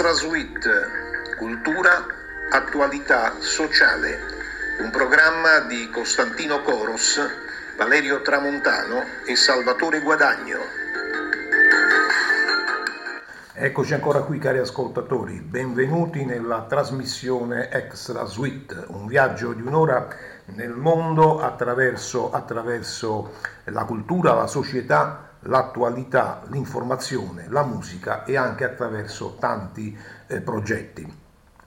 Extra Suite, cultura, attualità sociale, un programma di Costantino Coros, Valerio Tramontano e Salvatore Guadagno. Eccoci ancora qui cari ascoltatori, benvenuti nella trasmissione Extra Suite, un viaggio di un'ora nel mondo attraverso, attraverso la cultura, la società, l'attualità, l'informazione, la musica e anche attraverso tanti eh, progetti.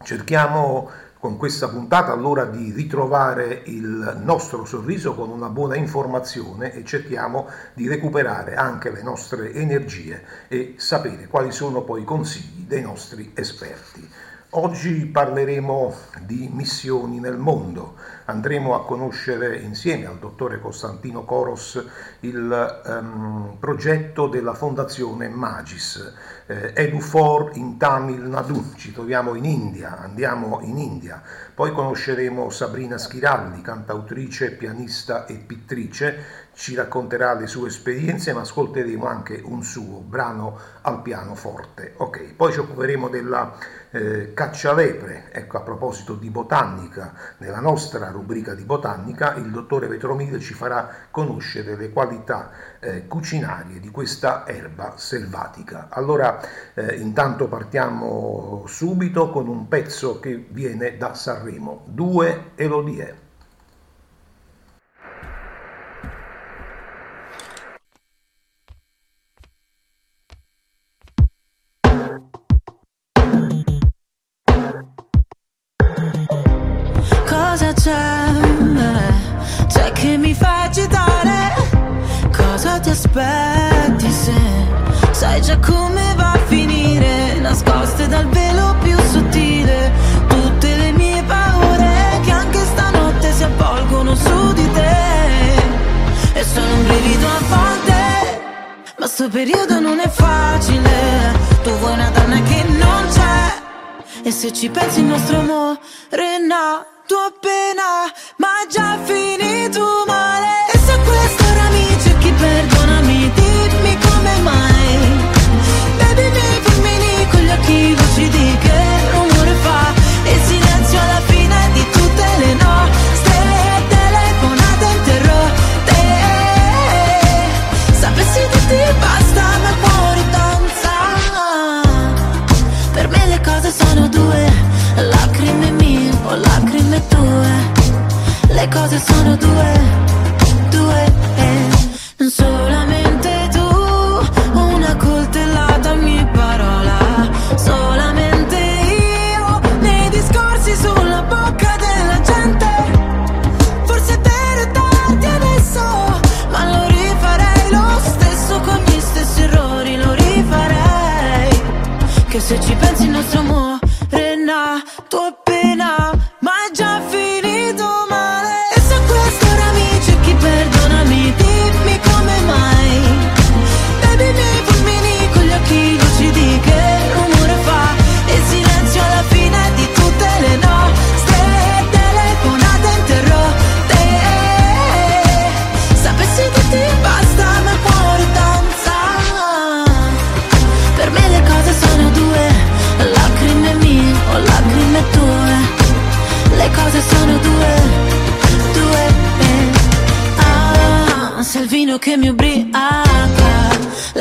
Cerchiamo con questa puntata allora di ritrovare il nostro sorriso con una buona informazione e cerchiamo di recuperare anche le nostre energie e sapere quali sono poi i consigli dei nostri esperti. Oggi parleremo di missioni nel mondo, andremo a conoscere insieme al dottore Costantino Coros il um, progetto della fondazione Magis, eh, Edu4 in Tamil Nadu, ci troviamo in India, andiamo in India, poi conosceremo Sabrina Schiraldi, cantautrice, pianista e pittrice, ci racconterà le sue esperienze, ma ascolteremo anche un suo brano al pianoforte. Ok, poi ci occuperemo della eh, caccialepre, ecco a proposito di botanica, nella nostra rubrica di botanica il dottore Vetromile ci farà conoscere le qualità eh, cucinarie di questa erba selvatica. Allora eh, intanto partiamo subito con un pezzo che viene da Sanremo, due elodie. Aspetti se sai già come va a finire, nascoste dal velo più sottile, tutte le mie paure che anche stanotte si avvolgono su di te. E sono un brivido a volte, ma sto periodo non è facile. Tu vuoi una donna che non c'è, e se ci pensi il nostro amore è nato appena, ma già finito male. Sono due,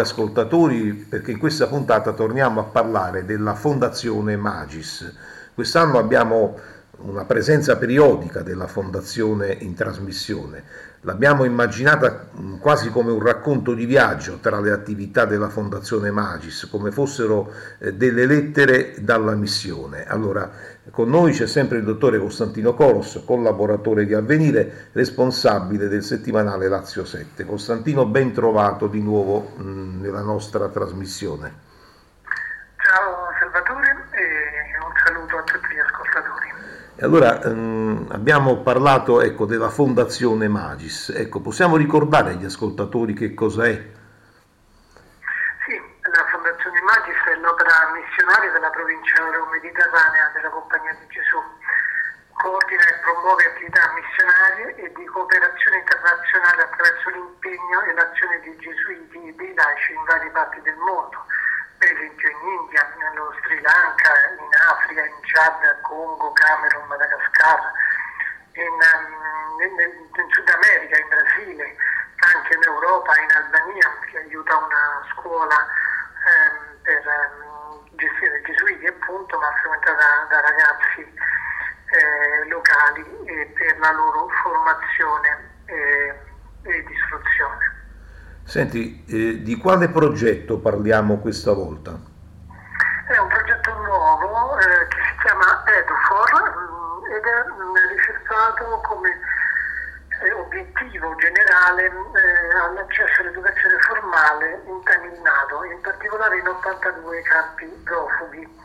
ascoltatori perché in questa puntata torniamo a parlare della Fondazione Magis. Quest'anno abbiamo una presenza periodica della Fondazione in trasmissione. L'abbiamo immaginata mm, quasi come un racconto di viaggio tra le attività della Fondazione Magis, come fossero eh, delle lettere dalla missione. Allora, con noi c'è sempre il dottore Costantino Coros, collaboratore di Avvenire, responsabile del settimanale Lazio 7. Costantino, ben trovato di nuovo mh, mm, nella nostra trasmissione. Ciao Salvatore e un saluto a tutti gli ascoltatori. Allora, ehm, abbiamo parlato ecco, della Fondazione Magis, ecco, possiamo ricordare agli ascoltatori che cosa è? Sì, la Fondazione Magis è l'opera missionaria della provincia euro-mediterranea della Compagnia di Gesù. Coordina e promuove attività missionarie e di cooperazione internazionale attraverso l'impegno e l'azione dei gesuiti e dei laici in varie parti del mondo per esempio in India, nello Sri Lanka, in Africa, in Chad, Congo, Camerun, Madagascar, in, um, in, in, Sud America, in Brasile, anche in Europa, in Albania, che aiuta una scuola um, per gestire gesuiti appunto, ma frequentata da, da ragazzi eh, locali e per la loro formazione eh, ed istruzione. Senti, eh, di quale progetto parliamo questa volta? È un progetto nuovo eh, che si chiama EduFor mm, ed è mm, riservato come obiettivo generale eh, all'accesso all'educazione formale in Tamil Nadu, in particolare in 82 campi profughi.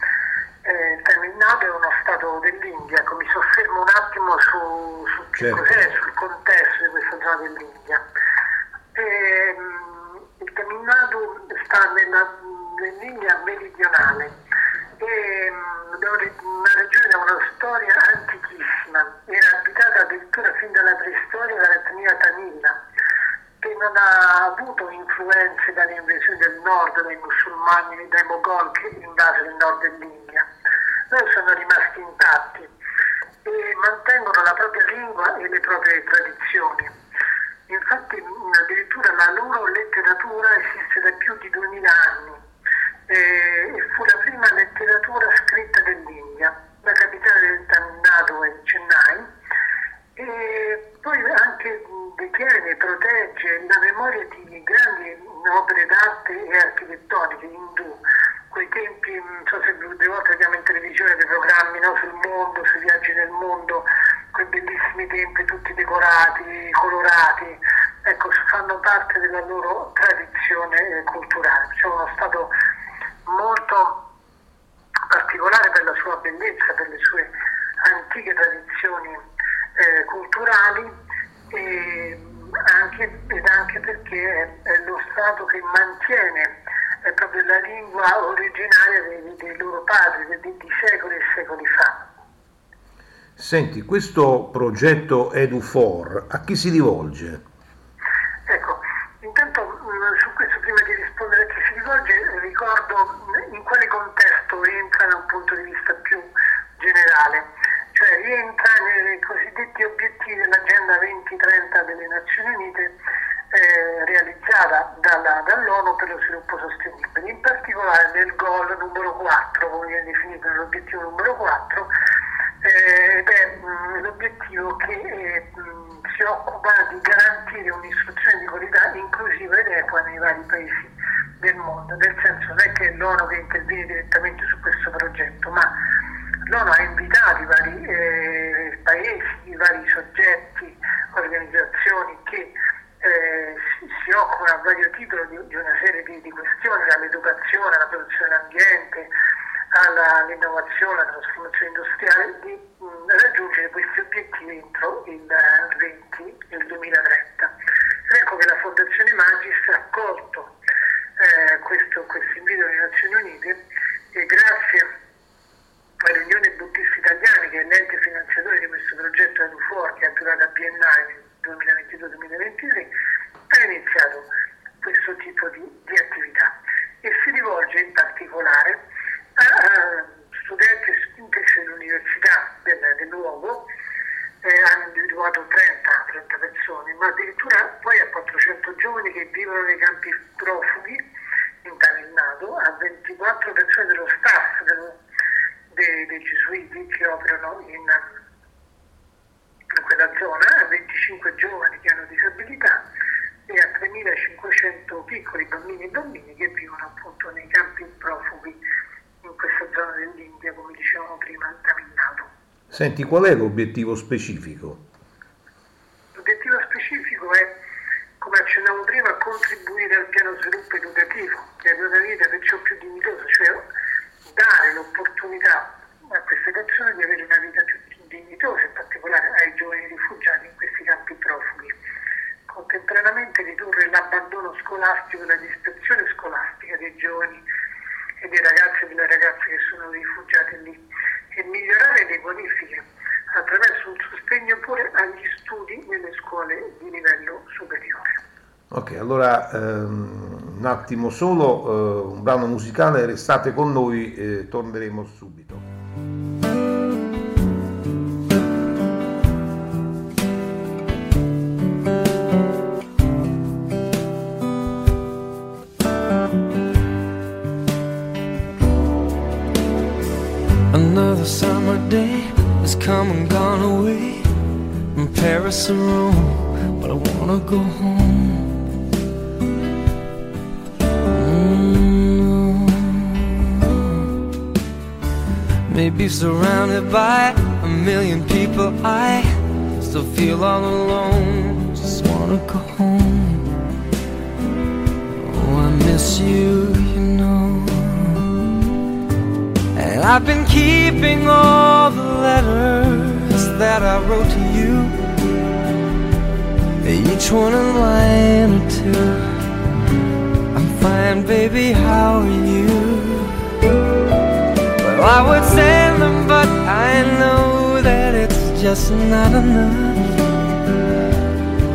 Eh, Tamil Nadu è uno stato dell'India, ecco, mi soffermo un attimo su, su certo. cos'è, sul contesto di questa zona dell'India. E, ehm, il Tamil Nadu sta nella, nell'India meridionale, è mm, una regione che ha una storia antichissima, era abitata addirittura fin dalla preistoria dall'etnia tamilla, che non ha avuto influenze dalle invasioni del nord, dai musulmani, dai mogol che invasero il nord dell'India. Loro sono rimasti intatti e mantengono la propria lingua e le proprie tradizioni. Infatti addirittura la loro letteratura esiste da più di 2000 anni eh, fu la prima letteratura scritta dell'India. La capitale del Tamil Nadu è Chennai e poi anche detiene protegge la memoria di grandi opere d'arte e architettoniche indù. Quei tempi, non so se due volte vediamo in televisione dei programmi no, sul mondo, sui viaggi nel mondo, quei bellissimi templi tutti decorati, colorati, ecco, fanno parte della loro tradizione eh, culturale. C'è uno stato molto particolare per la sua bellezza, per le sue antiche tradizioni eh, culturali e anche, ed anche perché è, lo Stato che mantiene è proprio la lingua originaria dei, dei loro padri, di, di secoli e secoli fa. Senti, questo progetto EduFor a chi si rivolge? Ecco, intanto mm, su questo prima di rispondere a chi si rivolge ricordo in quale da un punto di vista più generale, cioè rientra nei cosiddetti obiettivi dell'Agenda 2030 delle Nazioni Unite eh, realizzata dalla, dall'ONU per lo sviluppo sostenibile, in particolare nel goal numero 4, come viene definito nell'obiettivo numero 4, eh, ed è mm, l'obiettivo che eh, mm, si occupa di garantire un'istruzione di qualità inclusiva ed equa nei vari paesi del mondo, nel senso non è che è l'ONU che interviene direttamente su questo progetto, ma l'ONU ha invitato i vari eh, paesi, i vari soggetti, organizzazioni che eh, si, occupano a vario titolo di, di una serie di, di questioni, dall'educazione alla protezione dell'ambiente, all'innovazione, alla trasformazione industriale, di mh, raggiungere questi obiettivi entro il 20, il 2030. ecco che la Fondazione Magis ha accolto eh, questo, questo invito delle Nazioni Unite e grazie all'Unione Buddisti Italiani, che è l'ente finanziatore di questo progetto EduFor, che ha durato a biennale 2022-2023, ha iniziato questo tipo di, di attività e si rivolge in particolare a studenti e studentesse dell'università del, del luogo, eh, hanno individuato 30, 30 persone, ma addirittura poi a 400 giovani che vivono nei campi profughi in Tamil Nadu, a 24 persone dello staff dello, gesuiti che operano in, in quella zona, a 25 giovani che hanno disabilità e a 3.500 piccoli bambini e bambini che vivono appunto nei campi profughi in questa zona dell'India, come dicevamo prima, in Tamil Nadu. Senti, qual è l'obiettivo specifico? L'obiettivo specifico è, come accennavo prima, contribuire al piano sviluppo educativo e ad una vita perciò più dignitosa, cioè dare l'opportunità a queste persone di avere una vita più dignitosa, in particolare ai giovani rifugiati in questi campi profughi. Contemporaneamente ridurre l'abbandono scolastico e la dispersione scolastica dei giovani e dei ragazzi e delle ragazze che sono rifugiati lì e migliorare le bonifiche attraverso un sostegno pure agli studi nelle scuole di livello superiore. Ok, allora ehm, un attimo solo, eh, un brano musicale, restate con noi, torneremo subito. Surrounded by a million people, I still feel all alone. Just wanna go home. Oh, I miss you, you know. And I've been keeping all the letters that I wrote to you. Each one a line or two. I'm fine, baby, how are you? Well, I would them, but I know that it's just not enough.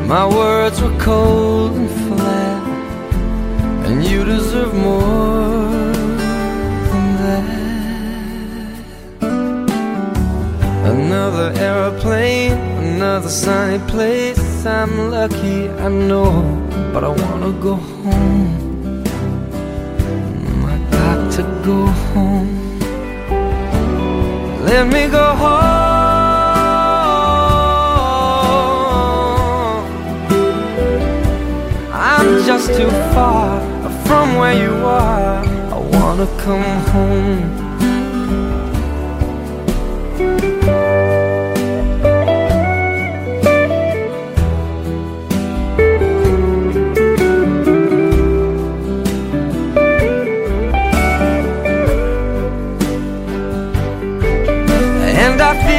My words were cold and flat, and you deserve more than that. Another aeroplane, another sunny place. I'm lucky, I know, but I wanna go home. I got to go home. Let me go home. I'm just too far from where you are. I wanna come home.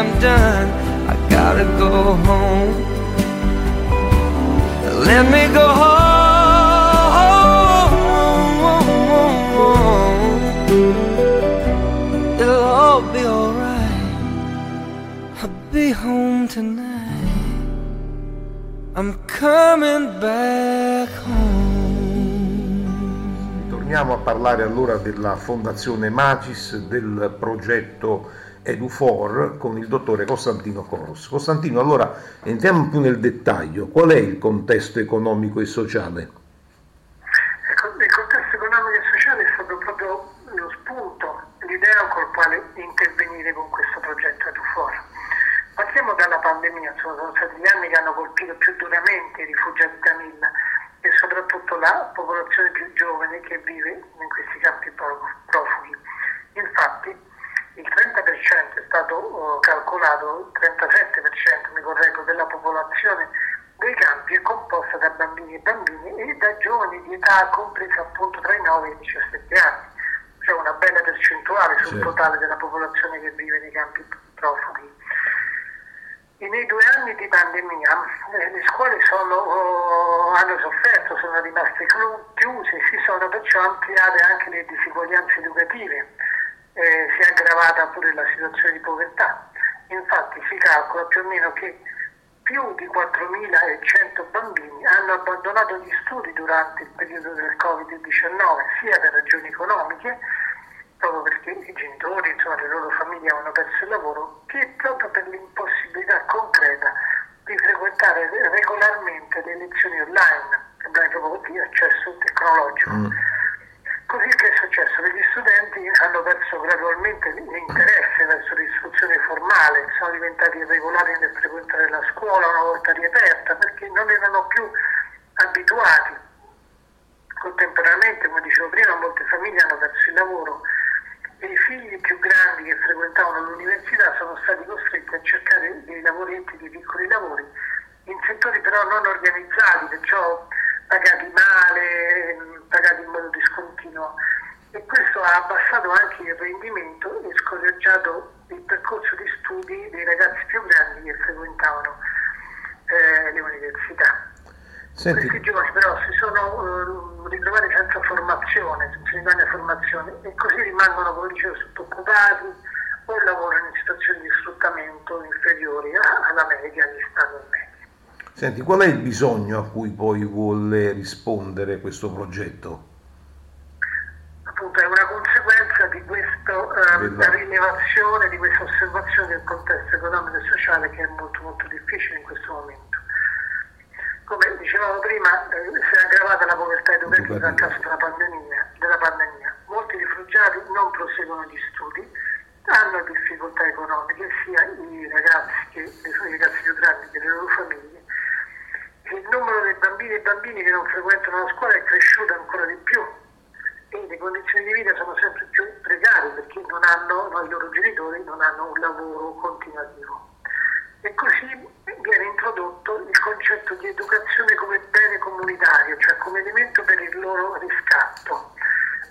I'm done. I gotta go home. Let me go home. It'll all be alright. I'll be home tonight. I'm coming back home. Torniamo a parlare allora della Fondazione Magis, del progetto EduFor con il dottore Costantino Coros. Costantino, allora entriamo più nel dettaglio, qual è il contesto economico e sociale? Il contesto economico e sociale è stato proprio lo spunto, l'idea col quale intervenire con questo progetto EduFor. Partiamo dalla pandemia, sono stati gli anni che hanno colpito più duramente i rifugiati da Milla e soprattutto la popolazione più giovane che vive in questi campi profughi. Infatti il 30% è stato uh, calcolato, il 37% mi correggo, della popolazione dei campi è composta da bambini e bambini e da giovani di età compresa appunto tra i 9 e i 17 anni, cioè una bella percentuale sul certo. totale della popolazione che vive nei campi profughi. E nei due anni di pandemia eh, le scuole sono, oh, hanno sofferto, sono rimaste chiuse e si sono perciò ampliate anche le disuguaglianze educative, eh, si è aggravata pure la situazione di povertà. Infatti si calcola più o meno che più di 4.100 bambini hanno abbandonato gli studi durante il periodo del Covid-19, sia per ragioni economiche, proprio perché i genitori, insomma, le loro famiglie hanno perso il lavoro, che proprio per l'impossibilità concreta di frequentare regolarmente le lezioni online, proprio di accesso tecnologico. Mm. Così che è successo? Che gli studenti hanno perso gradualmente l'interesse verso l'istruzione formale, sono diventati irregolari nel frequentare la scuola una volta riaperta perché non erano più abituati. Contemporaneamente, come dicevo prima, molte famiglie hanno perso il lavoro e i figli più grandi che frequentavano l'università sono stati costretti a cercare dei lavoretti, dei piccoli lavori, in settori però non organizzati, perciò pagati male, pagati in modo discontinuo. E questo ha abbassato anche il rendimento e scoraggiato il percorso di studi dei ragazzi più grandi che frequentavano eh, le università. Senti. Questi giovani però si sono uh, ritrovati senza formazione, senza idonea formazione e così rimangono, come dicevo, sottoccupati o lavorano in situazioni di sfruttamento inferiori alla media, agli standard medi. Senti, qual è il bisogno a cui poi vuole rispondere questo progetto? Appunto è una conseguenza di questa uh, Della... rilevazione, di questa osservazione del contesto economico e sociale che è molto molto difficile in questo momento come dicevamo prima, eh, si è aggravata la povertà educativa a causa della pandemia, della pandemia. Molti rifugiati non proseguono gli studi, hanno difficoltà economiche, sia i ragazzi che i ragazzi più grandi che le loro famiglie. Il numero dei bambini e bambini che non frequentano la scuola è cresciuto ancora di più e le condizioni di vita sono sempre più precarie perché non hanno, no, i loro genitori non hanno un lavoro continuativo. E così viene introdotto il concetto di educazione come bene comunitario, cioè come elemento per il loro riscatto,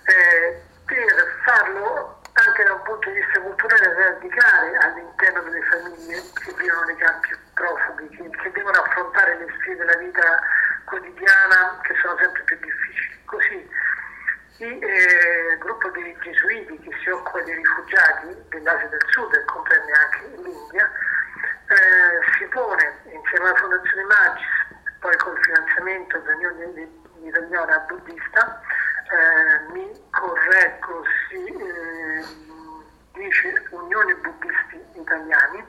eh, per farlo anche da un punto di vista culturale radicare all'interno delle famiglie che vivono nei campi profughi, che, che devono affrontare le sfide della vita quotidiana che sono sempre più difficili. Così il eh, gruppo di gesuiti che si occupa dei rifugiati dell'Asia del Sud e comprende anche l'India, eh, si pone insieme alla Fondazione Magis, poi col finanziamento dell'Unione Italiana Buddista, eh, mi correggo, si eh, dice Unione Buddisti Italiani,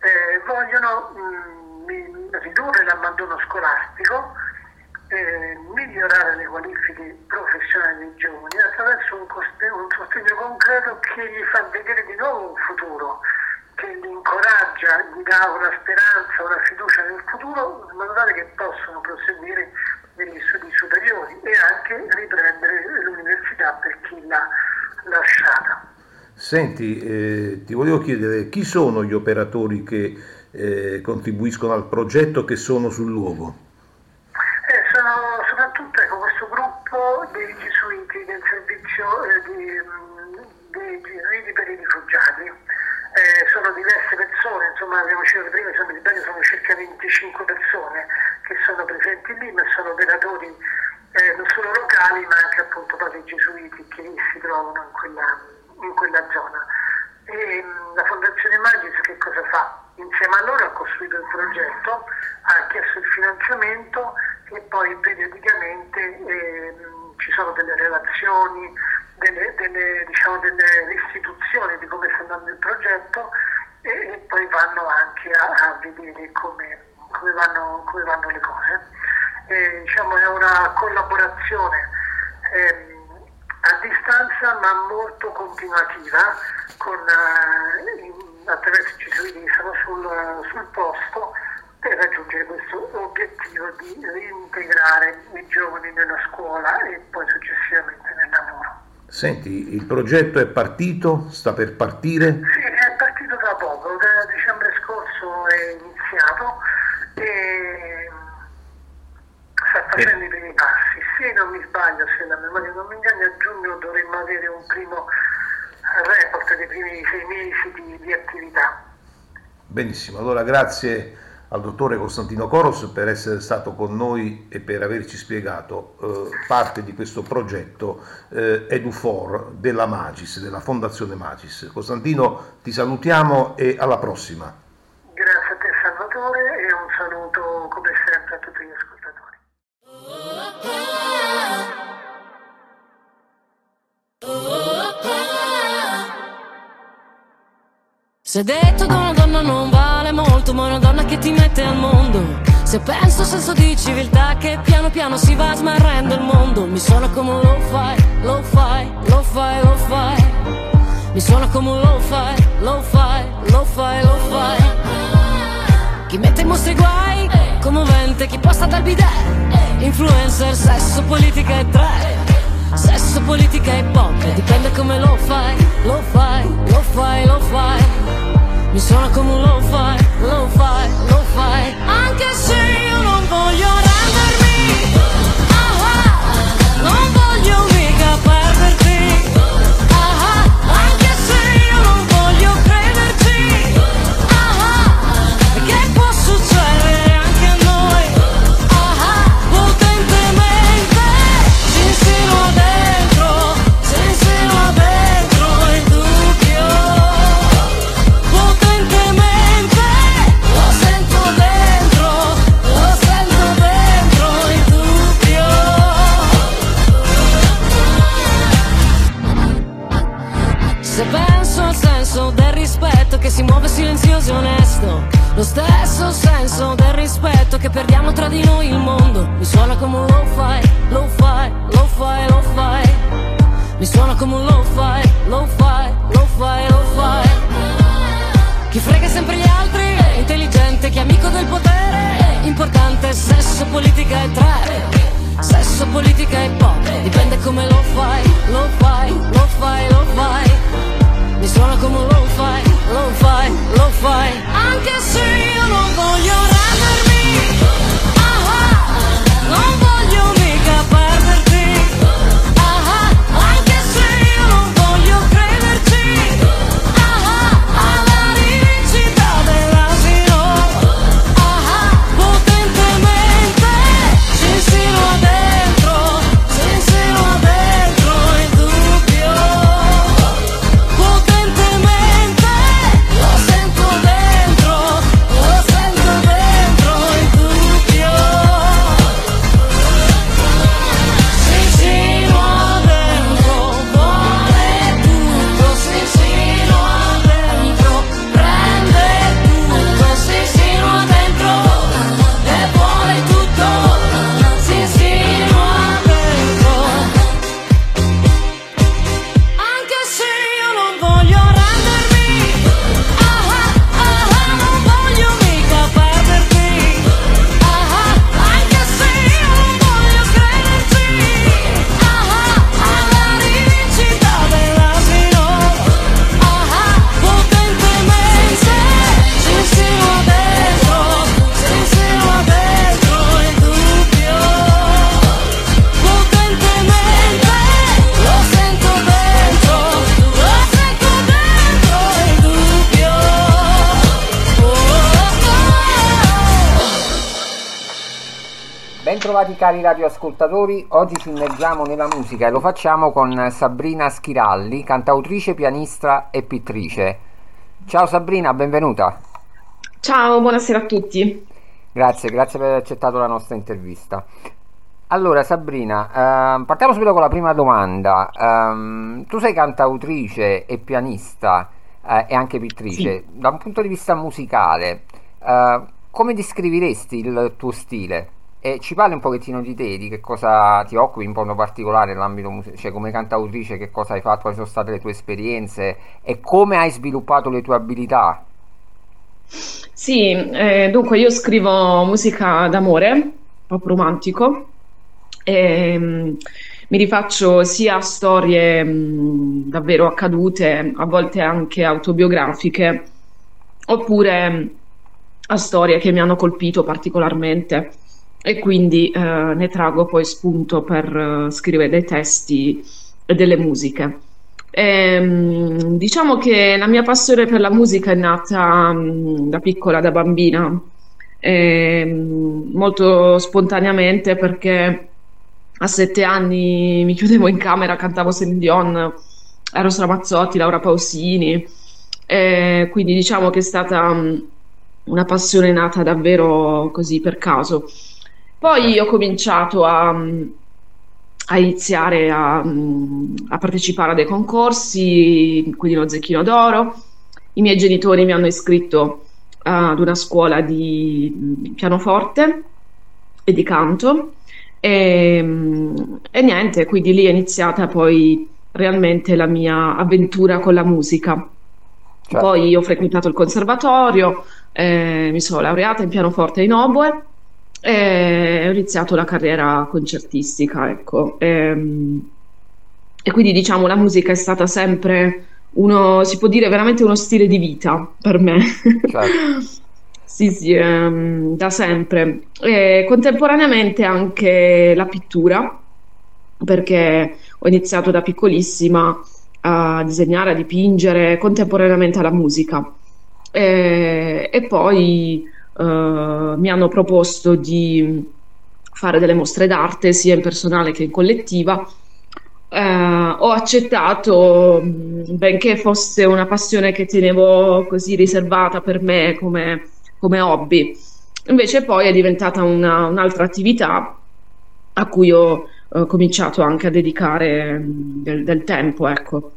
eh, vogliono mh, mm, ridurre l'abbandono scolastico, eh, migliorare le qualifiche professionali dei giovani attraverso un, coste- un sostegno concreto che gli fa vedere di nuovo un futuro che li incoraggia, gli dà una speranza, una fiducia nel futuro, in modo tale che possano proseguire negli studi superiori e anche riprendere l'università per chi l'ha lasciata. Senti, eh, ti volevo chiedere chi sono gli operatori che eh, contribuiscono al progetto, che sono sul luogo? Eh, sono soprattutto ecco, questo gruppo dei gesuiti del servizio eh, di, mm, dei gesuiti per i rifugiati eh, sono diverse persone, insomma abbiamo citato prima, insomma, in Italia sono circa 25 persone che sono presenti lì, ma sono operatori eh, non solo locali ma anche appunto proprio gesuiti che si trovano in quella, in quella zona. E, mh, la Fondazione Magis che cosa fa? Insieme a loro ha costruito il progetto, ha chiesto il finanziamento e poi periodicamente eh, ci sono delle relazioni, delle, delle, diciamo, delle istituzioni di come sta andando il progetto e, e poi vanno anche a, a vedere come, come, vanno, come, vanno, le cose. E, diciamo, è una collaborazione a distanza ma molto continuativa con, eh, in, attraverso i sono sul, sul posto per raggiungere questo obiettivo di reintegrare i giovani nella scuola e poi successivamente nel lavoro. Senti, il progetto è partito? Sta per partire? Sì, è partito da poco, da dicembre scorso è iniziato e sta facendo i primi passi. Se non mi sbaglio, se la memoria non mi inganna, a giugno dovremmo avere un primo report dei primi sei mesi di, di attività. Benissimo, allora grazie al dottore Costantino Coros per essere stato con noi e per averci spiegato eh, parte di questo progetto eh, Edufor della Magis, della Fondazione Magis. Costantino, ti salutiamo e alla prossima. Grazie a te Salvatore e un saluto come sempre Se detto che una donna non vale molto, ma una donna che ti mette al mondo. Se penso senso di civiltà che piano piano si va smarrendo il mondo, mi suona come lo fai, lo fai, lo fai, lo fai. Mi suona come lo fai, lo fai, lo fai, lo fai. Chi mette in mostra i guai, commovente, chi posta dal bidet. Influencer, sesso, politica e trap. Sesso, politica e pop, dipende come lo fai, lo fai, lo fai, lo fai. Mi suona come un lo fai, lo fai, lo fai. Anche se io non voglio senso del rispetto che perdiamo tra di noi il mondo, mi suona come un lo fai, lo fai, lo fai, lo fai. Mi suona come un lo fai, lo fai, lo fai, lo fai. Chi frega sempre gli altri, intelligente, chi è amico del potere, importante, sesso, politica e trap. Sesso, politica e pop, dipende come lo fai, lo fai, lo fai, lo fai. Mi suona come un lo fai, lo fai, lo fai. Anche se io non voglio rendermi, radioascoltatori, oggi ci immergiamo nella musica e lo facciamo con Sabrina Schiralli, cantautrice, pianista e pittrice. Ciao Sabrina, benvenuta. Ciao, buonasera a tutti. Grazie, grazie per aver accettato la nostra intervista. Allora Sabrina, ehm, partiamo subito con la prima domanda. Ehm, tu sei cantautrice e pianista eh, e anche pittrice. Da un punto di vista musicale, eh, come descriveresti il tuo stile? E ci parli un pochettino di te, di che cosa ti occupi in modo particolare nell'ambito musicale, cioè come cantautrice, che cosa hai fatto, quali sono state le tue esperienze e come hai sviluppato le tue abilità? Sì, eh, dunque io scrivo musica d'amore, pop romantico, e, mm, mi rifaccio sia a storie mh, davvero accadute, a volte anche autobiografiche, oppure mh, a storie che mi hanno colpito particolarmente e quindi eh, ne trago poi spunto per eh, scrivere dei testi e delle musiche. E, ehm, diciamo che la mia passione per la musica è nata mh, da piccola, da bambina, e, ehm, molto spontaneamente perché a sette anni mi chiudevo in camera, cantavo Celine Dion, Eros Ramazzotti, Laura Pausini, e quindi diciamo che è stata una passione nata davvero così per caso. Poi ho cominciato a, a iniziare a, a, partecipare a dei concorsi, quindi lo Zecchino d'Oro. I miei genitori mi hanno iscritto ad una scuola di pianoforte e di canto e, e niente, quindi lì è iniziata poi realmente la mia avventura con la musica. Certo. Poi ho frequentato il conservatorio, eh, mi sono laureata in pianoforte e in oboe e ho iniziato la carriera concertistica, ecco. E, ehm, e quindi diciamo la musica è stata sempre uno, si può dire veramente uno stile di vita per me. Certo. sì, sì, ehm, da sempre. E contemporaneamente anche la pittura, perché ho iniziato da piccolissima a disegnare, a dipingere, contemporaneamente alla musica. E, e poi eh, mi hanno proposto di fare delle mostre d'arte sia in personale che in collettiva. Eh, ho accettato, benché fosse una passione che tenevo così riservata per me come, come hobby. Invece poi è diventata una, un'altra attività a cui ho ho cominciato anche a dedicare mm, del, del tempo, ecco.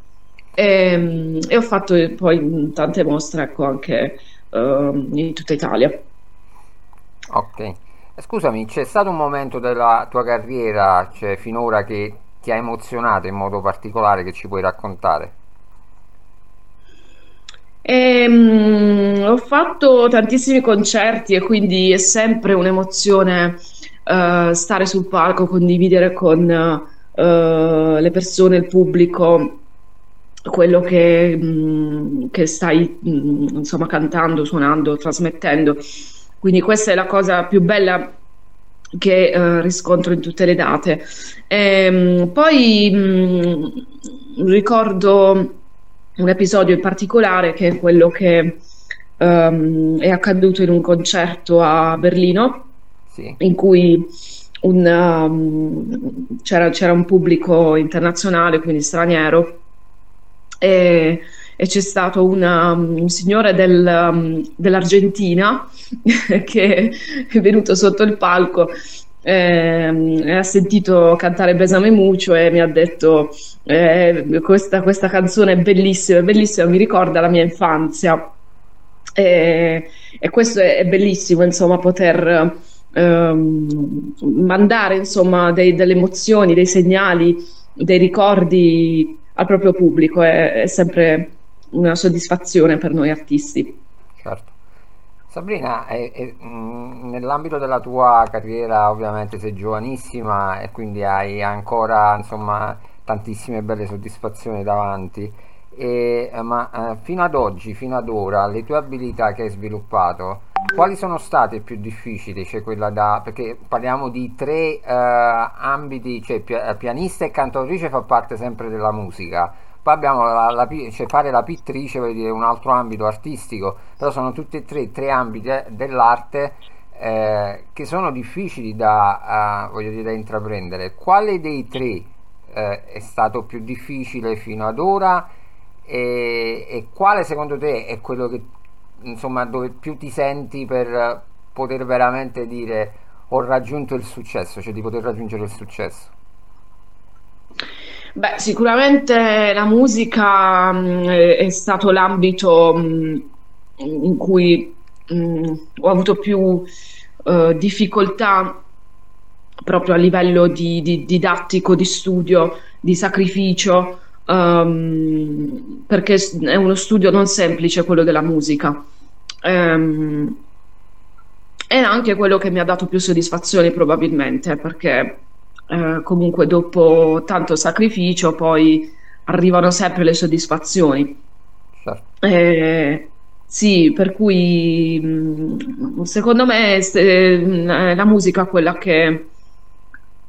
E, ehm, e, ho fatto poi tante mostre, ecco, anche uh, in tutta Italia. Ok. Scusami, c'è stato un momento della tua carriera, cioè finora, che ti ha emozionato in modo particolare che ci puoi raccontare? E, um, ho fatto tantissimi concerti e quindi è sempre un'emozione uh, stare sul palco, condividere con uh, le persone, il pubblico, quello che, mh, mm, che stai mh, mm, insomma cantando, suonando, trasmettendo. Quindi questa è la cosa più bella che uh, riscontro in tutte le date. E, um, poi mh, ricordo un episodio in particolare che è quello che um, è accaduto in un concerto a Berlino sì. in cui un, um, c'era, c'era, un pubblico internazionale, quindi straniero, e, e c'è stato una, un signore del, um, dell'Argentina che è venuto sotto il palco eh, ha sentito cantare Besame Mucho e mi ha detto eh, questa, questa, canzone è bellissima, è bellissima, mi ricorda la mia infanzia. E, e questo è, è, bellissimo insomma poter ehm, mandare insomma dei, delle emozioni, dei segnali, dei ricordi al proprio pubblico è, è sempre una soddisfazione per noi artisti. Certo. Sabrina, è, è, mh, nell'ambito della tua carriera ovviamente sei giovanissima e quindi hai ancora insomma, tantissime belle soddisfazioni davanti, e, ma eh, fino ad oggi, fino ad ora, le tue abilità che hai sviluppato quali sono state più difficili? Cioè quella da, perché parliamo di tre uh, ambiti, cioè pianista e cantautrice fa parte sempre della musica. Poi abbiamo la, la, cioè fare la pittrice, vuol dire un altro ambito artistico, però sono tutti e tre tre ambiti eh, dell'arte eh, che sono difficili da, uh, dire, da intraprendere. Quale dei tre eh, è stato più difficile fino ad ora e, e quale secondo te è quello che insomma, dove più ti senti per poter veramente dire ho raggiunto il successo, cioè di poter raggiungere il successo? Beh, sicuramente la musica mh, mm, è stato l'ambito mh, mm, in cui mh, mm, ho avuto più uh, difficoltà proprio a livello di, di didattico, di studio, di sacrificio, um, perché è uno studio non semplice quello della musica. Um, è anche quello che mi ha dato più soddisfazioni probabilmente, perché eh, comunque dopo tanto sacrificio poi arrivano sempre le soddisfazioni. Certo. Eh, sì, per cui mm, secondo me è la musica quella che,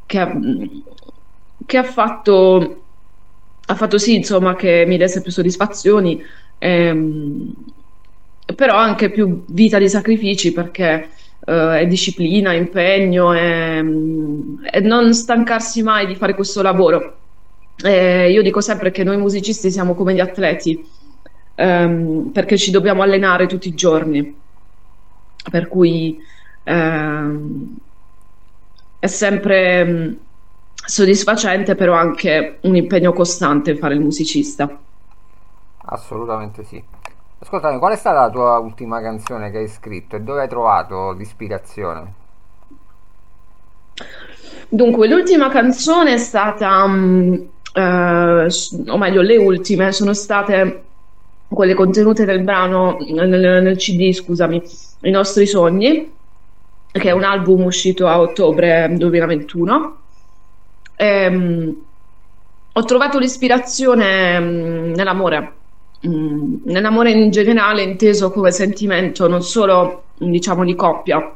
che, ha, che ha, fatto, ha fatto sì, insomma, che mi desse più soddisfazioni, ehm, però anche più vita di sacrifici perché eh, è disciplina, impegno e, e, non stancarsi mai di fare questo lavoro. Eh, io dico sempre che noi musicisti siamo come gli atleti ehm, perché ci dobbiamo allenare tutti i giorni. Per cui ehm, è sempre mm, soddisfacente, però anche un impegno costante fare il musicista. Assolutamente sì. Ascoltami, qual è stata la tua ultima canzone che hai scritto e dove hai trovato l'ispirazione? Dunque, l'ultima canzone è stata, um, eh, o meglio, le ultime sono state quelle contenute nel brano, nel, nel CD, scusami, I nostri sogni, che è un album uscito a ottobre 2021. E, um, ho trovato l'ispirazione um, nell'amore, nell'amore in generale inteso come sentimento, non solo diciamo di coppia.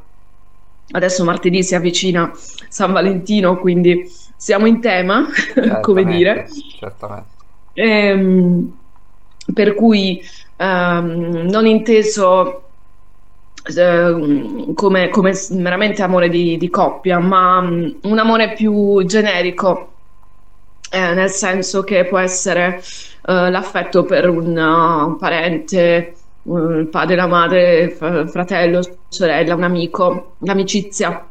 Adesso martedì si avvicina San Valentino, quindi siamo in tema, come dire. Certamente. E, per cui ehm, non inteso eh, come, come, veramente amore di, di coppia, ma um, un amore più generico, eh, nel senso che può essere eh, l'affetto per un, uh, un parente, il padre, la madre, fratello, sorella, un amico, l'amicizia.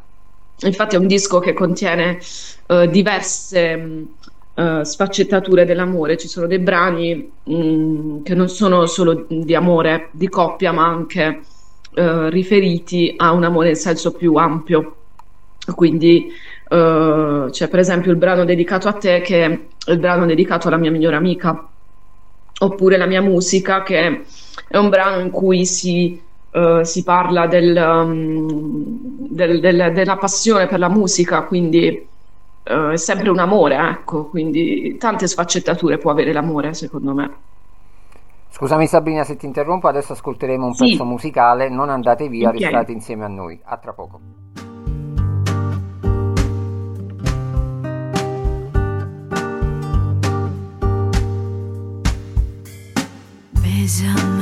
Infatti è un disco che contiene uh, diverse uh, sfaccettature dell'amore, ci sono dei brani mh, mm, che non sono solo di amore, di coppia, ma anche uh, riferiti a un amore in senso più ampio. Quindi uh, c'è per esempio il brano dedicato a te che è il brano dedicato alla mia migliore amica, oppure la mia musica che è un brano in cui si Uh, si parla del, um, del, del, della passione per la musica, quindi uh, è sempre un amore, ecco, quindi tante sfaccettature può avere l'amore, secondo me. Scusami Sabrina se ti interrompo, adesso ascolteremo un sì. pezzo musicale, non andate via, okay. restate insieme a noi. A tra poco. Des hommes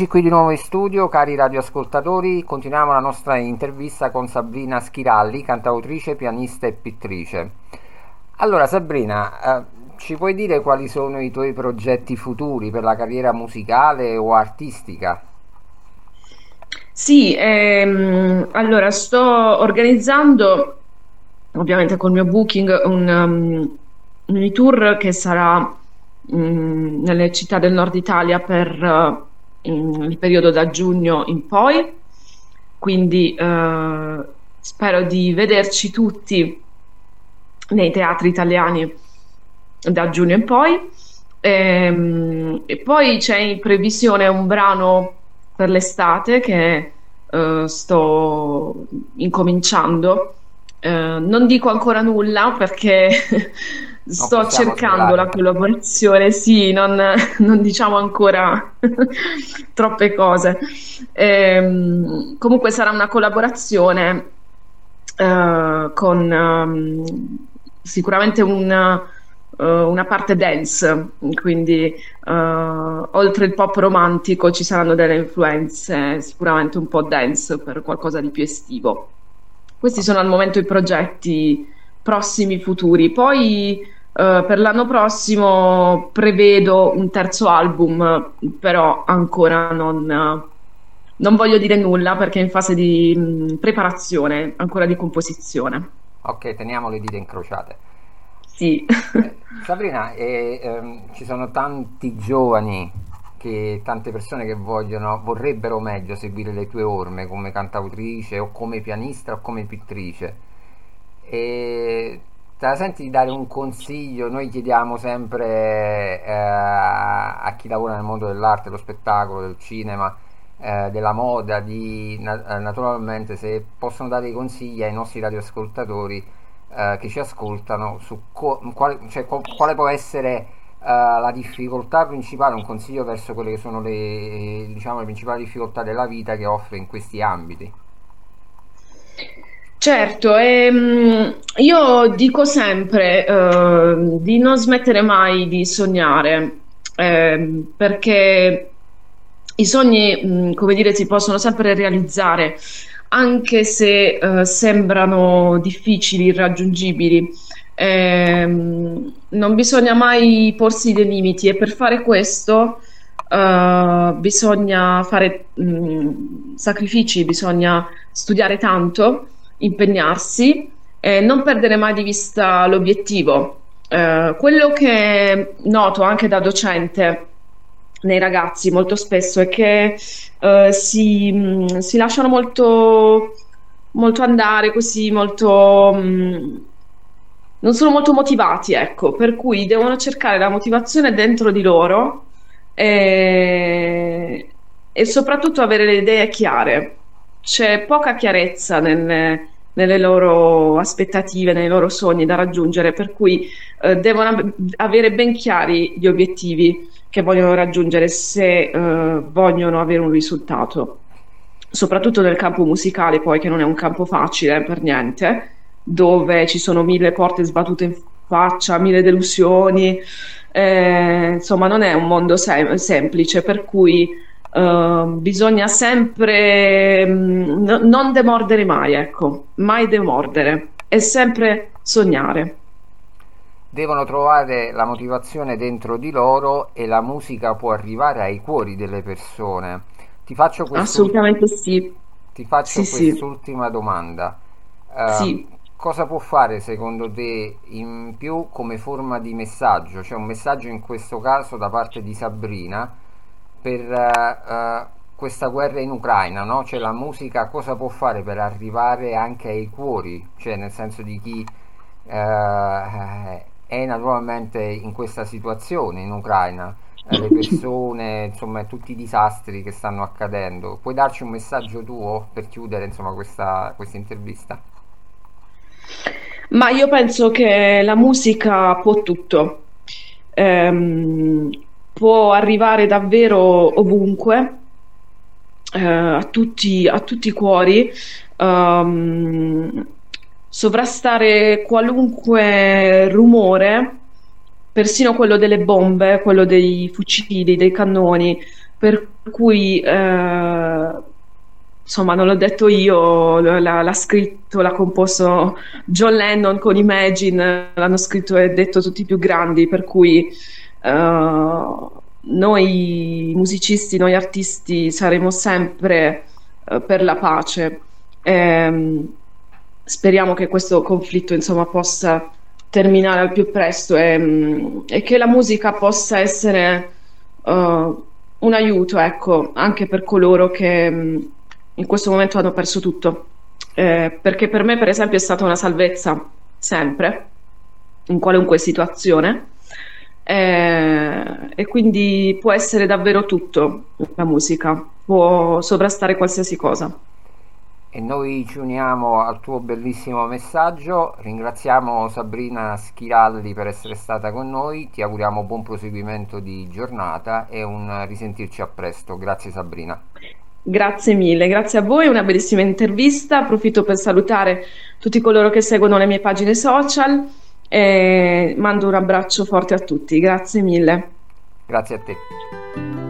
Eccoci qui di nuovo in studio, cari radioascoltatori, continuiamo la nostra intervista con Sabrina Schiralli, cantautrice, pianista e pittrice. Allora Sabrina, eh, ci puoi dire quali sono i tuoi progetti futuri per la carriera musicale o artistica? Sì, ehm, allora sto organizzando, ovviamente col mio booking, un, um, un tour che sarà mm, nelle città del nord Italia per uh, il periodo da giugno in poi, quindi eh, spero di vederci tutti nei teatri italiani da giugno in poi. Ehm, E, poi c'è in previsione un brano per l'estate che eh, sto incominciando. Eh, non dico ancora nulla perché sto cercando la collaborazione, sì, non, non diciamo ancora troppe cose. Ehm, comunque sarà una collaborazione eh, con ehm, sicuramente un, eh, una parte dance, quindi eh, oltre il pop romantico ci saranno delle influenze, sicuramente un po' dance per qualcosa di più estivo. Questi sono al momento i progetti prossimi futuri. Poi eh, per l'anno prossimo prevedo un terzo album, però ancora non, non voglio dire nulla perché è in fase di mh, preparazione, ancora di composizione. Ok, teniamo le dita incrociate. Sì. Eh, Sabrina, eh, ehm, ci sono tanti giovani, che, tante persone che vogliono, vorrebbero meglio seguire le tue orme come cantautrice o come pianista o come pittrice. E te la senti di dare un consiglio? Noi chiediamo sempre eh, a chi lavora nel mondo dell'arte, dello spettacolo, del cinema, eh, della moda, di na- eh, naturalmente se possono dare dei consigli ai nostri radioascoltatori eh, che ci ascoltano su co- quale, cioè, co- quale può essere eh, la difficoltà principale, un consiglio verso quelle che sono le, diciamo, le principali difficoltà della vita che offre in questi ambiti. Certo, ehm, io dico sempre eh, di non smettere mai di sognare, ehm, perché i sogni, come dire, si possono sempre realizzare, anche se eh, sembrano difficili, irraggiungibili. Ehm, non bisogna mai porsi dei limiti e per fare questo eh, bisogna fare mh, sacrifici, bisogna studiare tanto impegnarsi e non perdere mai di vista l'obiettivo. Eh, quello che noto anche da docente nei ragazzi molto spesso è che eh, si, mh, si lasciano molto, molto andare così, molto, mh, non sono molto motivati, ecco, per cui devono cercare la motivazione dentro di loro e, e soprattutto avere le idee chiare. C'è poca chiarezza nelle, nelle loro aspettative, nei loro sogni da raggiungere, per cui eh, devono av- avere ben chiari gli obiettivi che vogliono raggiungere se eh, vogliono avere un risultato. Soprattutto nel campo musicale, poi, che non è un campo facile per niente, dove ci sono mille porte sbattute in faccia, mille delusioni, eh, insomma, non è un mondo sem- semplice, per cui eh, bisogna sempre no- non demordere mai, ecco, mai demordere e sempre sognare. Devono trovare la motivazione dentro di loro e la musica può arrivare ai cuori delle persone. Ti faccio Assolutamente sì. ti faccio Sì, sì. quest'ultima domanda. Eh, Sì. cosa può fare secondo te in più come forma di messaggio? Cioè un messaggio in questo caso da parte di Sabrina per eh, questa guerra in Ucraina, no? Cioè la musica cosa può fare per arrivare anche ai cuori, cioè nel senso di chi eh, è naturalmente in questa situazione in Ucraina, le persone, insomma tutti i disastri che stanno accadendo. Puoi darci un messaggio tuo per chiudere insomma questa, questa intervista? Ma io penso che la musica può tutto, ehm, può arrivare davvero ovunque, eh, a tutti, a tutti i cuori, ehm, sovrastare qualunque rumore, persino quello delle bombe, quello dei fucili, dei cannoni, per cui eh, insomma, non l'ho detto io, l'ha, l'ha, scritto, l'ha composto John Lennon con Imagine, l'hanno scritto e detto tutti i più grandi, per cui uh, noi musicisti, noi artisti saremo sempre uh, per la pace. E, um, speriamo che questo conflitto, insomma, possa terminare al più presto e, um, e che la musica possa essere uh, un aiuto, ecco, anche per coloro che in questo momento hanno perso tutto. Eh, perché per me, per esempio, è stata una salvezza sempre, in qualunque situazione. Eh, e quindi può essere davvero tutto la musica, può sovrastare qualsiasi cosa. E noi ci uniamo al tuo bellissimo messaggio, ringraziamo Sabrina Schiraldi per essere stata con noi, ti auguriamo buon proseguimento di giornata e un risentirci a presto. Grazie Sabrina. Grazie mille, grazie a voi, una bellissima intervista. Approfitto per salutare tutti coloro che seguono le mie pagine social e mando un abbraccio forte a tutti. Grazie mille. Grazie a te.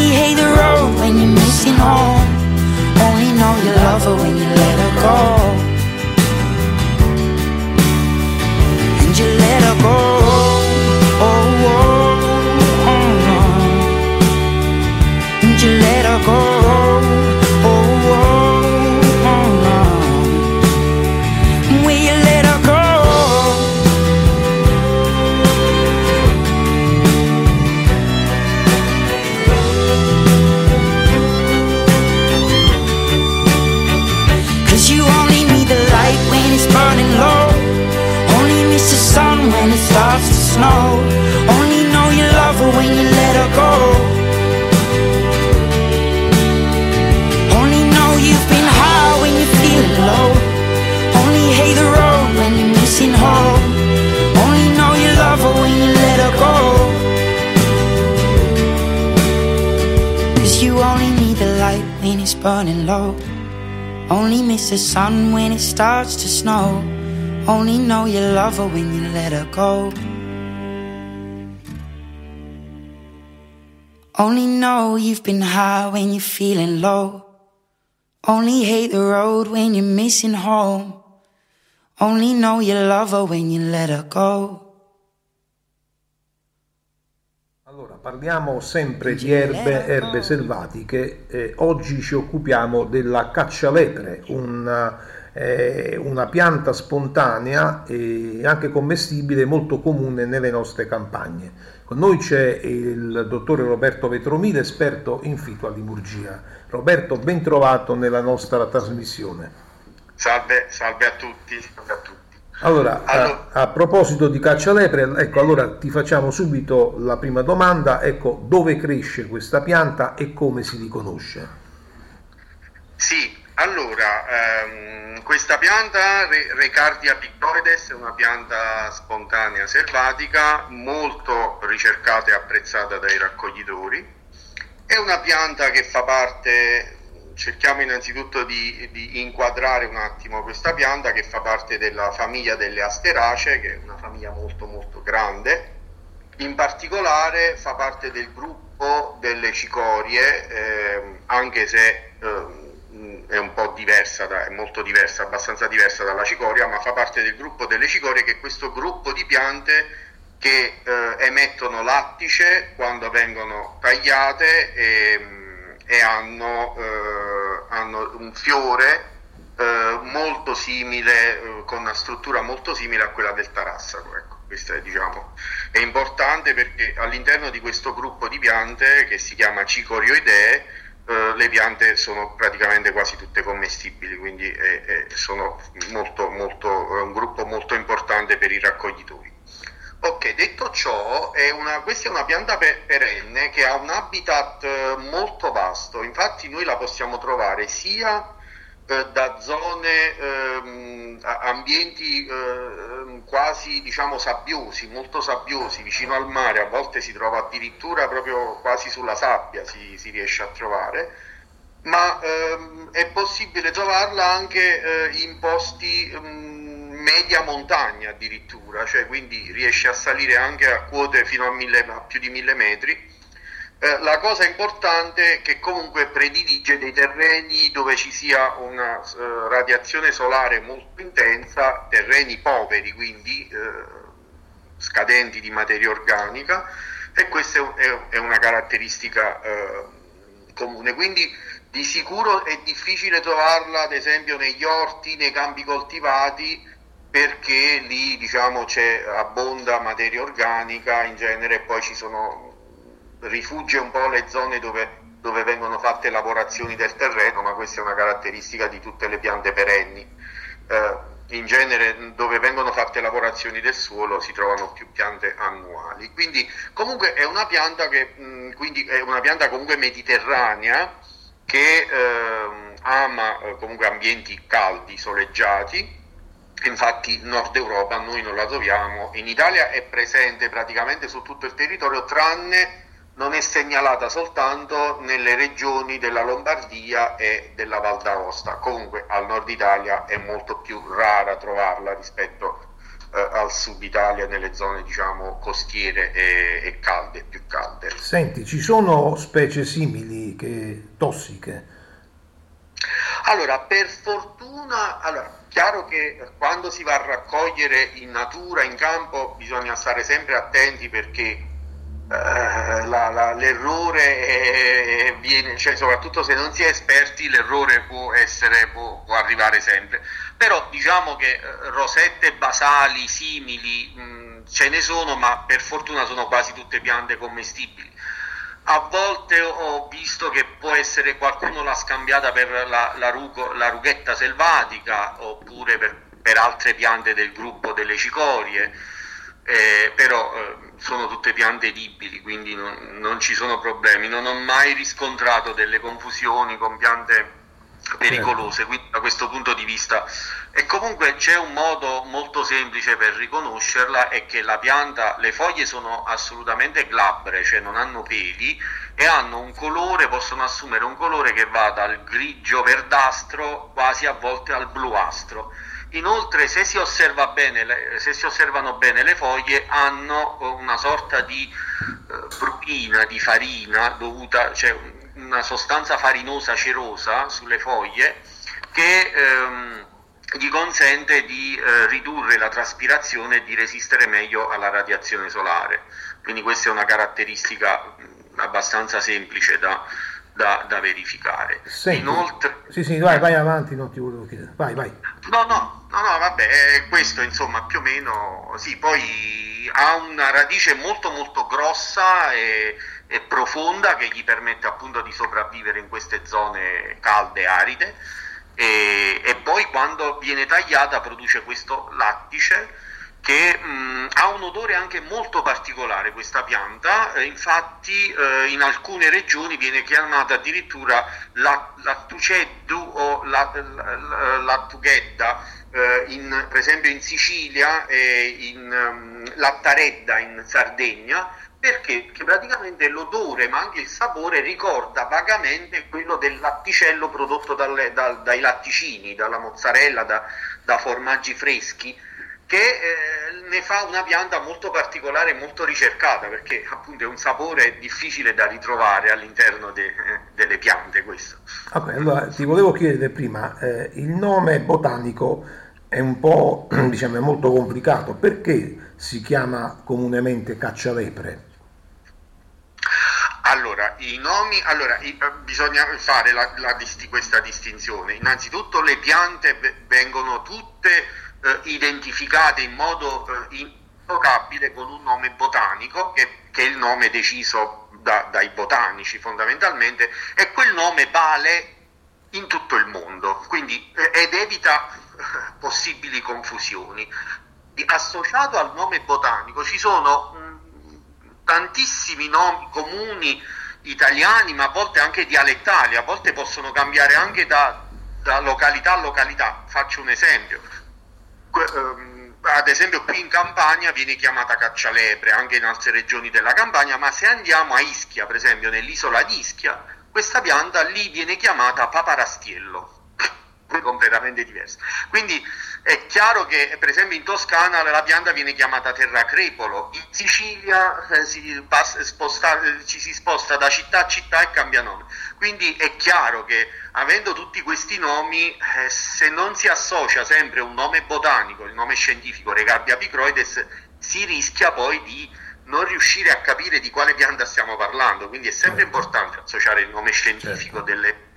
Only hate the road when you're missing home. Only know you love her when you let her go. Starts to snow. Only know you love her when you let her go. Only know you've been high when you're feeling low. Only hate the road when you're missing home. Only know you love her when you let her go. Allora, parliamo sempre di erbe, erbe selvatiche. Eh, oggi ci occupiamo della caccialepre, una, eh, una pianta spontanea e anche commestibile molto comune nelle nostre campagne. Con noi c'è il dottore Roberto Vetromile, esperto in fitoalimurgia. Roberto, ben trovato nella nostra trasmissione. Salve, salve a tutti. Salve a tutti. Allora, allora. A, a, proposito di caccialepre, ecco, allora ti facciamo subito la prima domanda, ecco, dove cresce questa pianta e come si riconosce? Sì, allora, ehm, questa pianta, Recardia pictoides, è una pianta spontanea selvatica, molto ricercata e apprezzata dai raccoglitori. È una pianta che fa parte, cerchiamo innanzitutto di, di inquadrare un attimo questa pianta che fa parte della famiglia delle asteracee, che è una famiglia molto molto grande. In particolare fa parte del gruppo delle cicorie, eh, anche se... Eh, è un po' diversa, da, è molto diversa, abbastanza diversa dalla cicoria, ma fa parte del gruppo delle cicorie che è questo gruppo di piante che eh, emettono lattice quando vengono tagliate e, e hanno, eh, hanno, un fiore eh, molto simile, eh, con una struttura molto simile a quella del tarassaco. Ecco, questo è, diciamo, è importante perché all'interno di questo gruppo di piante che si chiama cicorioidee eh, le piante sono praticamente quasi tutte commestibili, quindi è, è, sono molto, molto, un gruppo molto importante per i raccoglitori. Ok, detto ciò, è una, questa è una pianta perenne che ha un habitat eh, molto vasto, infatti noi la possiamo trovare sia eh, da zone, ehm, ambienti eh, quasi diciamo sabbiosi, molto sabbiosi, vicino al mare, a volte si trova addirittura proprio quasi sulla sabbia, si, si riesce a trovare, ma ehm, è possibile trovarla anche eh, in posti ehm, media montagna addirittura, cioè quindi riesce a salire anche a quote fino a, mille, a più di mille metri eh, la cosa importante è che comunque predilige dei terreni dove ci sia una uh, radiazione solare molto intensa, terreni poveri, quindi uh, scadenti di materia organica e questa è, è una caratteristica comune. Quindi di sicuro è difficile trovarla ad esempio negli orti, nei campi coltivati perché lì diciamo c'è abbonda materia organica in genere e poi ci sono rifugge un po' le zone dove, dove, vengono fatte lavorazioni del terreno, ma questa è una caratteristica di tutte le piante perenni. Eh, in genere dove vengono fatte lavorazioni del suolo si trovano più piante annuali. Quindi comunque è una pianta, che, mh, è una pianta comunque mediterranea che eh, ama comunque ambienti caldi, soleggiati. Infatti in Nord Europa noi non la troviamo, in Italia è presente praticamente su tutto il territorio tranne non è segnalata soltanto nelle regioni della Lombardia e della Val d'Aosta, comunque al nord Italia è molto più rara trovarla rispetto eh, al sud Italia nelle zone diciamo costiere e, e, calde, più calde. Senti, ci sono specie simili che tossiche? Allora, per fortuna, allora, chiaro che quando si va a raccogliere in natura, in campo, bisogna stare sempre attenti perché eh, la, la, l'errore viene, cioè soprattutto se non si è esperti, l'errore può, essere, può, può arrivare sempre. Però diciamo che eh, rosette basali simili mh, ce ne sono, ma per fortuna sono quasi tutte piante commestibili. A volte ho visto che può essere qualcuno l'ha scambiata per la, la, rugo, la rughetta selvatica oppure per, per altre piante del gruppo delle cicorie eh, però eh, sono tutte piante edibili, quindi non, non, ci sono problemi. Non ho mai riscontrato delle confusioni con piante pericolose, quindi da questo punto di vista. E comunque c'è un modo molto semplice per riconoscerla, è che la pianta, le foglie sono assolutamente glabre, cioè non hanno peli e hanno un colore, possono assumere un colore che va dal grigio verdastro quasi a volte al bluastro. Inoltre, se si, bene, se si, osservano bene le foglie, hanno una sorta di eh, prurina, di farina dovuta, cioè una sostanza farinosa cerosa sulle foglie che ehm, gli consente di eh, ridurre la traspirazione e di resistere meglio alla radiazione solare. Quindi questa è una caratteristica abbastanza semplice da, da, da verificare. Senti, Inoltre, sì, sì, vai, vai avanti, non ti volevo chiedere. Vai, vai. No, no, no, no, vabbè, questo insomma più o meno, sì, poi ha una radice molto molto grossa e, e profonda che gli permette appunto di sopravvivere in queste zone calde, aride. E, e poi quando viene tagliata produce questo lattice che mh, ha un odore anche molto particolare questa pianta, eh, infatti eh, in alcune regioni viene chiamata addirittura la, lattuceddu o la, la, lattughedda, eh, in, per esempio in Sicilia e in um, Lattaredda in Sardegna, perché? Perché praticamente l'odore ma anche il sapore ricorda vagamente quello del latticello prodotto dalle, da, dai latticini, dalla mozzarella, da, da formaggi freschi che eh, ne fa una pianta molto particolare molto ricercata perché appunto è un sapore difficile da ritrovare all'interno de, eh, delle piante questo. Okay, allora ti volevo chiedere prima, eh, il nome botanico è un po' diciamo è molto complicato, perché si chiama comunemente caccialepre? Allora, i nomi, allora, i, eh, bisogna fare la, la, questa distinzione. Innanzitutto le piante vengono tutte eh, identificate in modo eh, intocabile con un nome botanico, che, che, è il nome deciso da, dai botanici fondamentalmente, e quel nome vale in tutto il mondo, quindi, eh, ed evita possibili confusioni. Associato al nome botanico ci sono mm, tantissimi nomi comuni italiani, ma a volte anche dialettali, a volte possono cambiare anche da, da località a località. Faccio un esempio Ehm, ad esempio qui in Campania viene chiamata caccialepre, anche in altre regioni della Campania, ma se andiamo a Ischia, per esempio nell'isola di Ischia, questa pianta lì viene chiamata paparastiello completamente diversa. Quindi è chiaro che per esempio in Toscana la pianta viene chiamata terracrepolo, in Sicilia eh, si sposta, ci si sposta da città a città e cambia nome. Quindi è chiaro che avendo tutti questi nomi, eh, se non si associa sempre un nome botanico, il nome scientifico Regarbia picroides, si rischia poi di non riuscire a capire di quale pianta stiamo parlando, quindi è sempre certo. importante associare il nome scientifico certo. delle eh,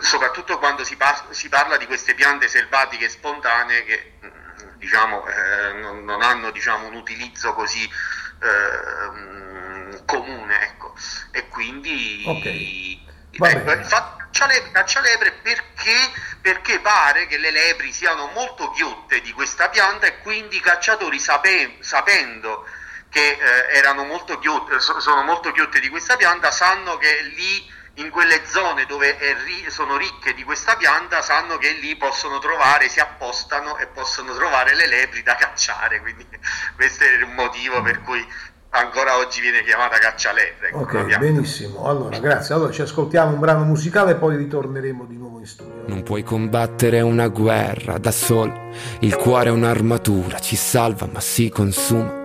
soprattutto quando si, par- si, parla di queste piante selvatiche spontanee che mm, diciamo, eh, non, non, hanno diciamo, un utilizzo così eh, comune. Ecco. E quindi okay. ecco, caccialepre, caccialepre perché, perché pare che le lepri siano molto ghiotte di questa pianta e quindi i cacciatori sape- sapendo che eh, erano molto ghiotte, sono molto ghiotte di questa pianta sanno che lì in quelle zone dove ri- sono ricche di questa pianta sanno che lì possono trovare, si appostano e possono trovare le lepri da cacciare, quindi questo è un motivo per cui ancora oggi viene chiamata caccialepre. Ok, benissimo, allora grazie, allora ci ascoltiamo un brano musicale e poi ritorneremo di nuovo in studio. Non puoi combattere una guerra da solo, il cuore è un'armatura, ci salva ma si consuma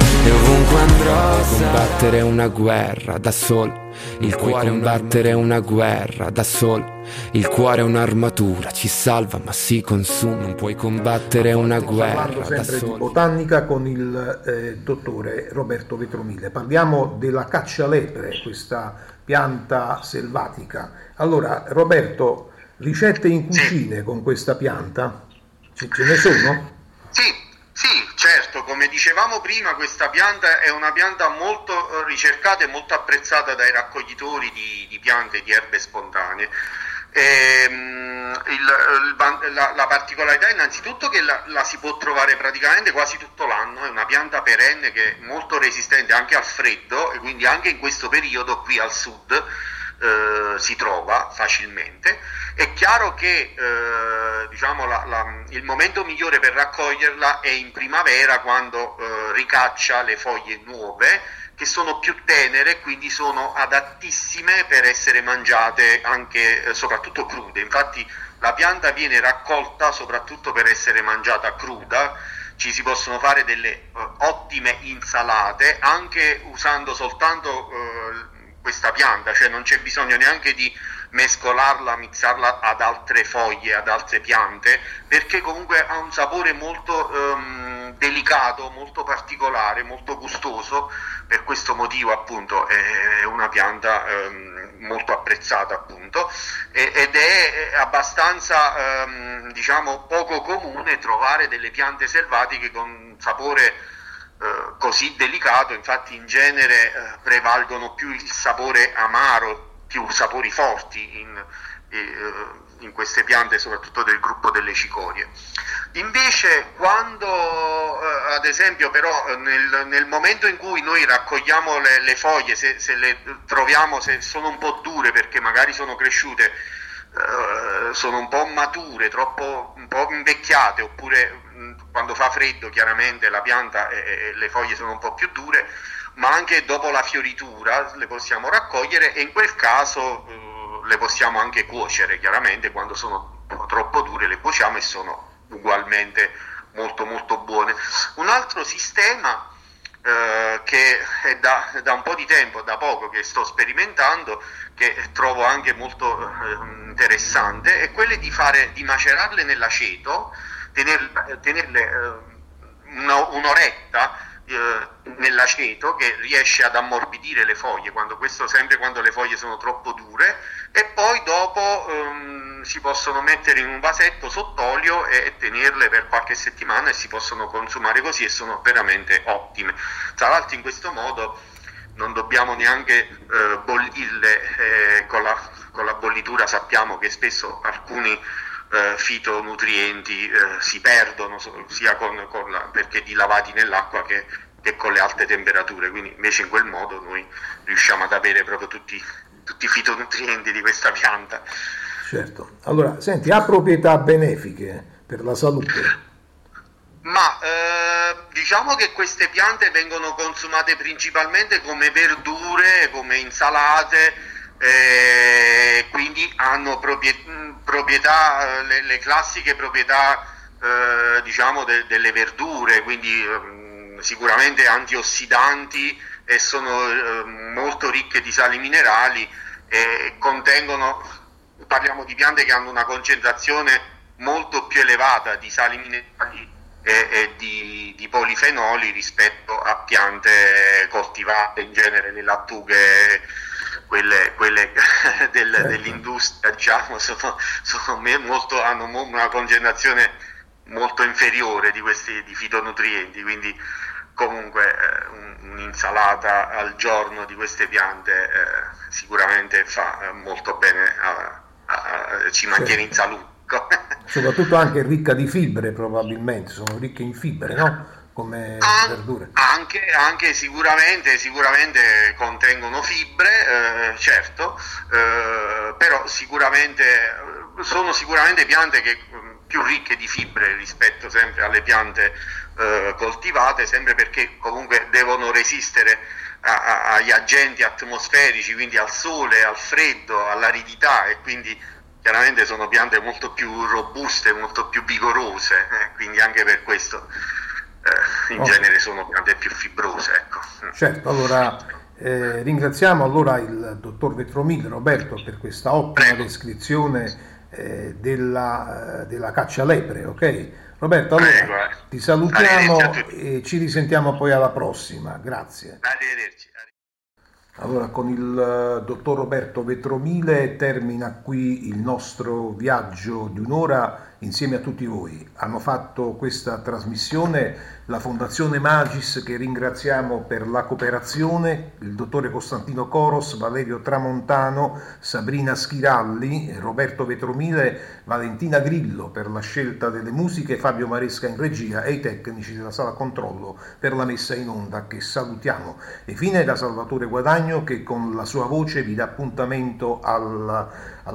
e ovunque andrò combattere una guerra da solo il cuore è combattere una guerra da solo. Il cuore è un'armatura, ci salva ma si consuma. Non puoi combattere una guerra Parlando da sempre di botanica con il eh, dottore Roberto Vetromile. Parliamo della caccialepre, questa pianta selvatica. Allora, Roberto, ricette in cucine con questa pianta? Ce, ce ne sono? Sì, sì, certo, come dicevamo prima, questa pianta è una pianta molto eh, ricercata e molto apprezzata dai raccoglitori di, di piante di erbe spontanee. Ehm, il- il la, la particolarità è innanzitutto che la, la si può trovare praticamente quasi tutto l'anno, è una pianta perenne che è molto resistente anche al freddo e quindi anche in questo periodo qui al sud eh, si trova facilmente. È chiaro che eh, diciamo, la- la- il momento migliore per raccoglierla è in primavera quando eh, ricaccia le foglie nuove che sono più tenere quindi sono adattissime per essere mangiate anche eh, soprattutto crude. Infatti la pianta viene raccolta soprattutto per essere mangiata cruda, ci si possono fare delle eh, ottime insalate anche usando soltanto eh, questa pianta, cioè non c'è bisogno neanche di mescolarla, mixarla ad altre foglie, ad altre piante, perché comunque ha un sapore molto ehm, delicato, molto particolare, molto gustoso, per questo motivo appunto è una pianta ehm, molto apprezzata appunto. Ed è abbastanza ehm, diciamo poco comune trovare delle piante selvatiche con sapore eh, così delicato, infatti in genere eh, prevalgono più il sapore amaro, più sapori forti in, eh, in queste piante, soprattutto del gruppo delle cicorie. Invece quando, eh, ad esempio, però eh, nel, nel momento in cui noi raccogliamo le, le foglie, se, se le troviamo, se sono un po' dure perché magari sono cresciute, eh, sono un po' mature, troppo un po' invecchiate, oppure mh, quando fa freddo chiaramente la pianta e, e le foglie sono un po' più dure, ma anche dopo la fioritura le possiamo raccogliere e in quel caso eh, le possiamo anche cuocere, chiaramente quando sono troppo dure le cuociamo e sono ugualmente molto molto buone. Un altro sistema eh, che è da, da un po' di tempo, da poco che sto sperimentando, che trovo anche molto eh, interessante, è quello di, fare, di macerarle nell'aceto, tener- tenerle eh, una- un'oretta eh, nell'aceto che riesce ad ammorbidire le foglie, quando questo sempre quando le foglie sono troppo dure, e poi dopo ehm, si possono mettere in un vasetto sott'olio e tenerle per qualche settimana e si possono consumare così e sono veramente ottime. Tra l'altro in questo modo non dobbiamo neanche eh, bollirle eh, con, la, con la bollitura, sappiamo che spesso alcuni eh, fitonutrienti eh, si perdono sia con, con la- perché dilavati nell'acqua che, che con le alte temperature, quindi invece in quel modo noi riusciamo ad avere proprio tutti, tutti i fitonutrienti di questa pianta. Certo. Allora, senti, ha proprietà benefiche per la salute? Ma eh, diciamo che queste piante vengono consumate principalmente come verdure, come insalate, eh, quindi hanno mh, proprietà, eh, le, le classiche proprietà eh, diciamo de- delle verdure, quindi ehm, sicuramente antiossidanti e sono eh, molto ricche di sali minerali e contengono, parliamo di piante che hanno una concentrazione molto più elevata di sali minerali e, e di, di polifenoli rispetto a piante coltivate in genere le lattughe quelle, quelle del, certo. dell'industria diciamo, sono, sono molto, hanno una concentrazione molto inferiore di questi di fitonutrienti, quindi comunque eh, un'insalata al giorno di queste piante eh, sicuramente fa eh, molto bene, a, ci mantiene in salute. Soprattutto anche ricca di fibre probabilmente, sono ricche in fibre, no? come An- verdure? Anche, anche sicuramente, sicuramente, contengono fibre, eh, certo, eh, però sicuramente sono sicuramente piante che più ricche di fibre rispetto sempre alle piante eh, coltivate, sempre perché comunque devono resistere a, a, agli agenti atmosferici, quindi al sole, al freddo, all'aridità e quindi chiaramente sono piante molto più robuste, molto più vigorose, eh, quindi anche per questo eh, in oh. genere sono piante più fibrose. Ecco. Certo, allora eh, ringraziamo allora il dottor Vetromile Roberto per questa ottima Prego. descrizione eh, della, della, caccia lepre, ok? Roberto, allora Prego, eh. ti salutiamo e ci risentiamo poi alla prossima, grazie. Arrivederci. Allora, con il eh, dottor Roberto Vetromile termina qui il nostro viaggio di un'ora insieme a tutti voi. Hanno fatto questa trasmissione la Fondazione Magis che ringraziamo per la cooperazione, il dottore Costantino Coros, Valerio Tramontano, Sabrina Schiralli, Roberto Vetromile, Valentina Grillo per la scelta delle musiche, Fabio Maresca in regia e i tecnici della sala controllo per la messa in onda che salutiamo. E fine da Salvatore Guadagno che con la sua voce vi dà appuntamento al,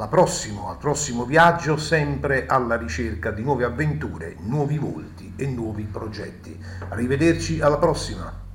prossimo, al prossimo viaggio sempre alla ricerca di nuove avventure, nuovi volti e nuovi progetti. Arrivederci alla prossima!